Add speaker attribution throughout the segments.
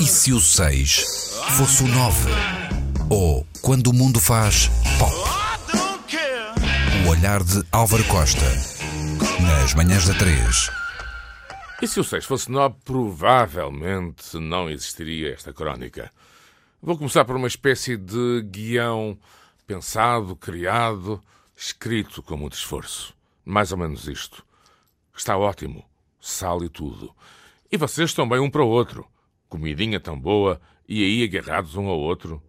Speaker 1: E se o 6 fosse o 9? Ou quando o mundo faz pop? O olhar de Álvaro Costa. Nas manhãs da 3.
Speaker 2: E se o 6 fosse 9, provavelmente não existiria esta crónica. Vou começar por uma espécie de guião pensado, criado, escrito com muito esforço. Mais ou menos isto. Está ótimo. Sal e tudo. E vocês estão bem um para o outro. Comidinha tão boa e aí agarrados um ao outro.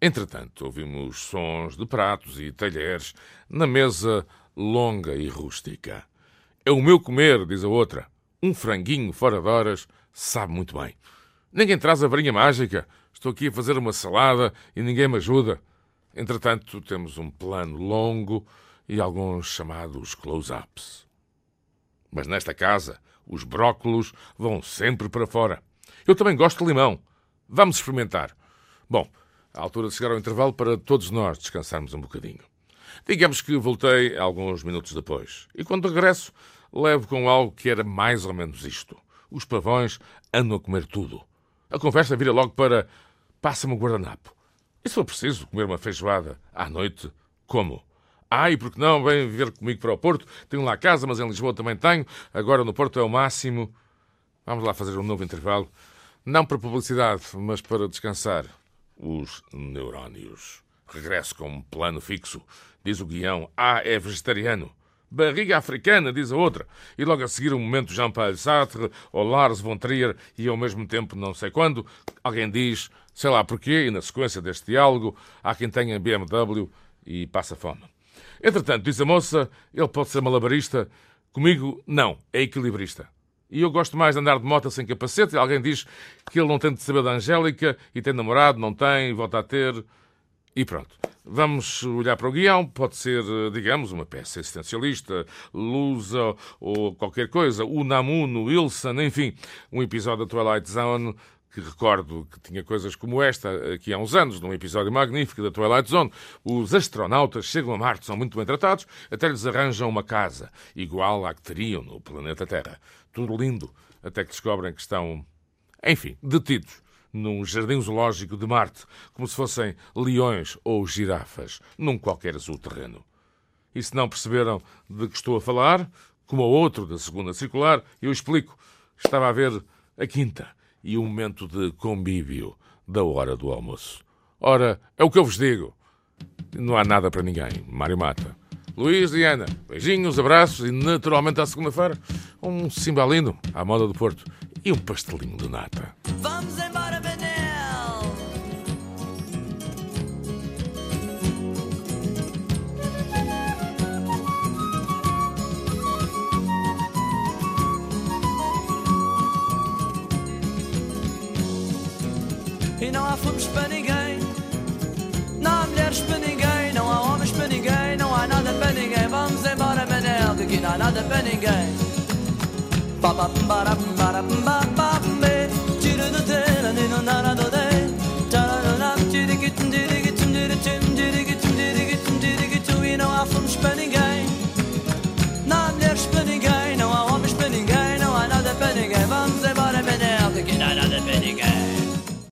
Speaker 2: Entretanto, ouvimos sons de pratos e talheres na mesa longa e rústica. É o meu comer, diz a outra. Um franguinho fora de horas sabe muito bem. Ninguém traz a varinha mágica. Estou aqui a fazer uma salada e ninguém me ajuda. Entretanto, temos um plano longo e alguns chamados close-ups. Mas nesta casa, os brócolos vão sempre para fora. Eu também gosto de limão. Vamos experimentar. Bom, à altura de chegar ao intervalo para todos nós descansarmos um bocadinho. Digamos que voltei alguns minutos depois. E quando regresso, levo com algo que era mais ou menos isto. Os pavões andam a comer tudo. A conversa vira logo para passa-me o guardanapo. E se for preciso comer uma feijoada à noite, como? Ah, e porque não? Vem viver comigo para o Porto. Tenho lá casa, mas em Lisboa também tenho. Agora no Porto é o máximo. Vamos lá fazer um novo intervalo. Não para publicidade, mas para descansar os neurónios. Regresso com um plano fixo. Diz o guião. Ah, é vegetariano. Barriga africana, diz a outra. E logo a seguir um momento Jean-Paul Sartre ou Lars von Trier e ao mesmo tempo não sei quando alguém diz, sei lá porquê, e na sequência deste diálogo há quem tenha BMW e passa fome. Entretanto, diz a moça, ele pode ser malabarista. Comigo, não, é equilibrista. E eu gosto mais de andar de moto sem capacete. Alguém diz que ele não tem de saber da Angélica e tem namorado, não tem, volta a ter. E pronto. Vamos olhar para o guião. Pode ser, digamos, uma peça existencialista, lusa ou qualquer coisa. O Namuno, Wilson, enfim. Um episódio da Twilight Zone que recordo que tinha coisas como esta aqui há uns anos, num episódio magnífico da Twilight Zone. Os astronautas chegam a Marte, são muito bem tratados, até lhes arranjam uma casa, igual à que teriam no planeta Terra. Tudo lindo, até que descobrem que estão, enfim, detidos num jardim zoológico de Marte, como se fossem leões ou girafas, num qualquer azul terreno. E se não perceberam de que estou a falar, como o outro da segunda circular, eu explico. Estava a ver a quinta e o momento de convívio da hora do almoço. Ora, é o que eu vos digo. Não há nada para ninguém. Mário Mata. Luís e Ana, beijinhos, abraços e naturalmente à segunda-feira um cimbalino à moda do Porto e um pastelinho de nata.
Speaker 3: Vamos embora, E não há fomos para ninguém, não há mulheres para ninguém, não há homens para ninguém, não há nada para ninguém. Vamos embora, Manel, que aqui não há nada para ninguém. Ba, ba, ba, ba, ba, ba, ba.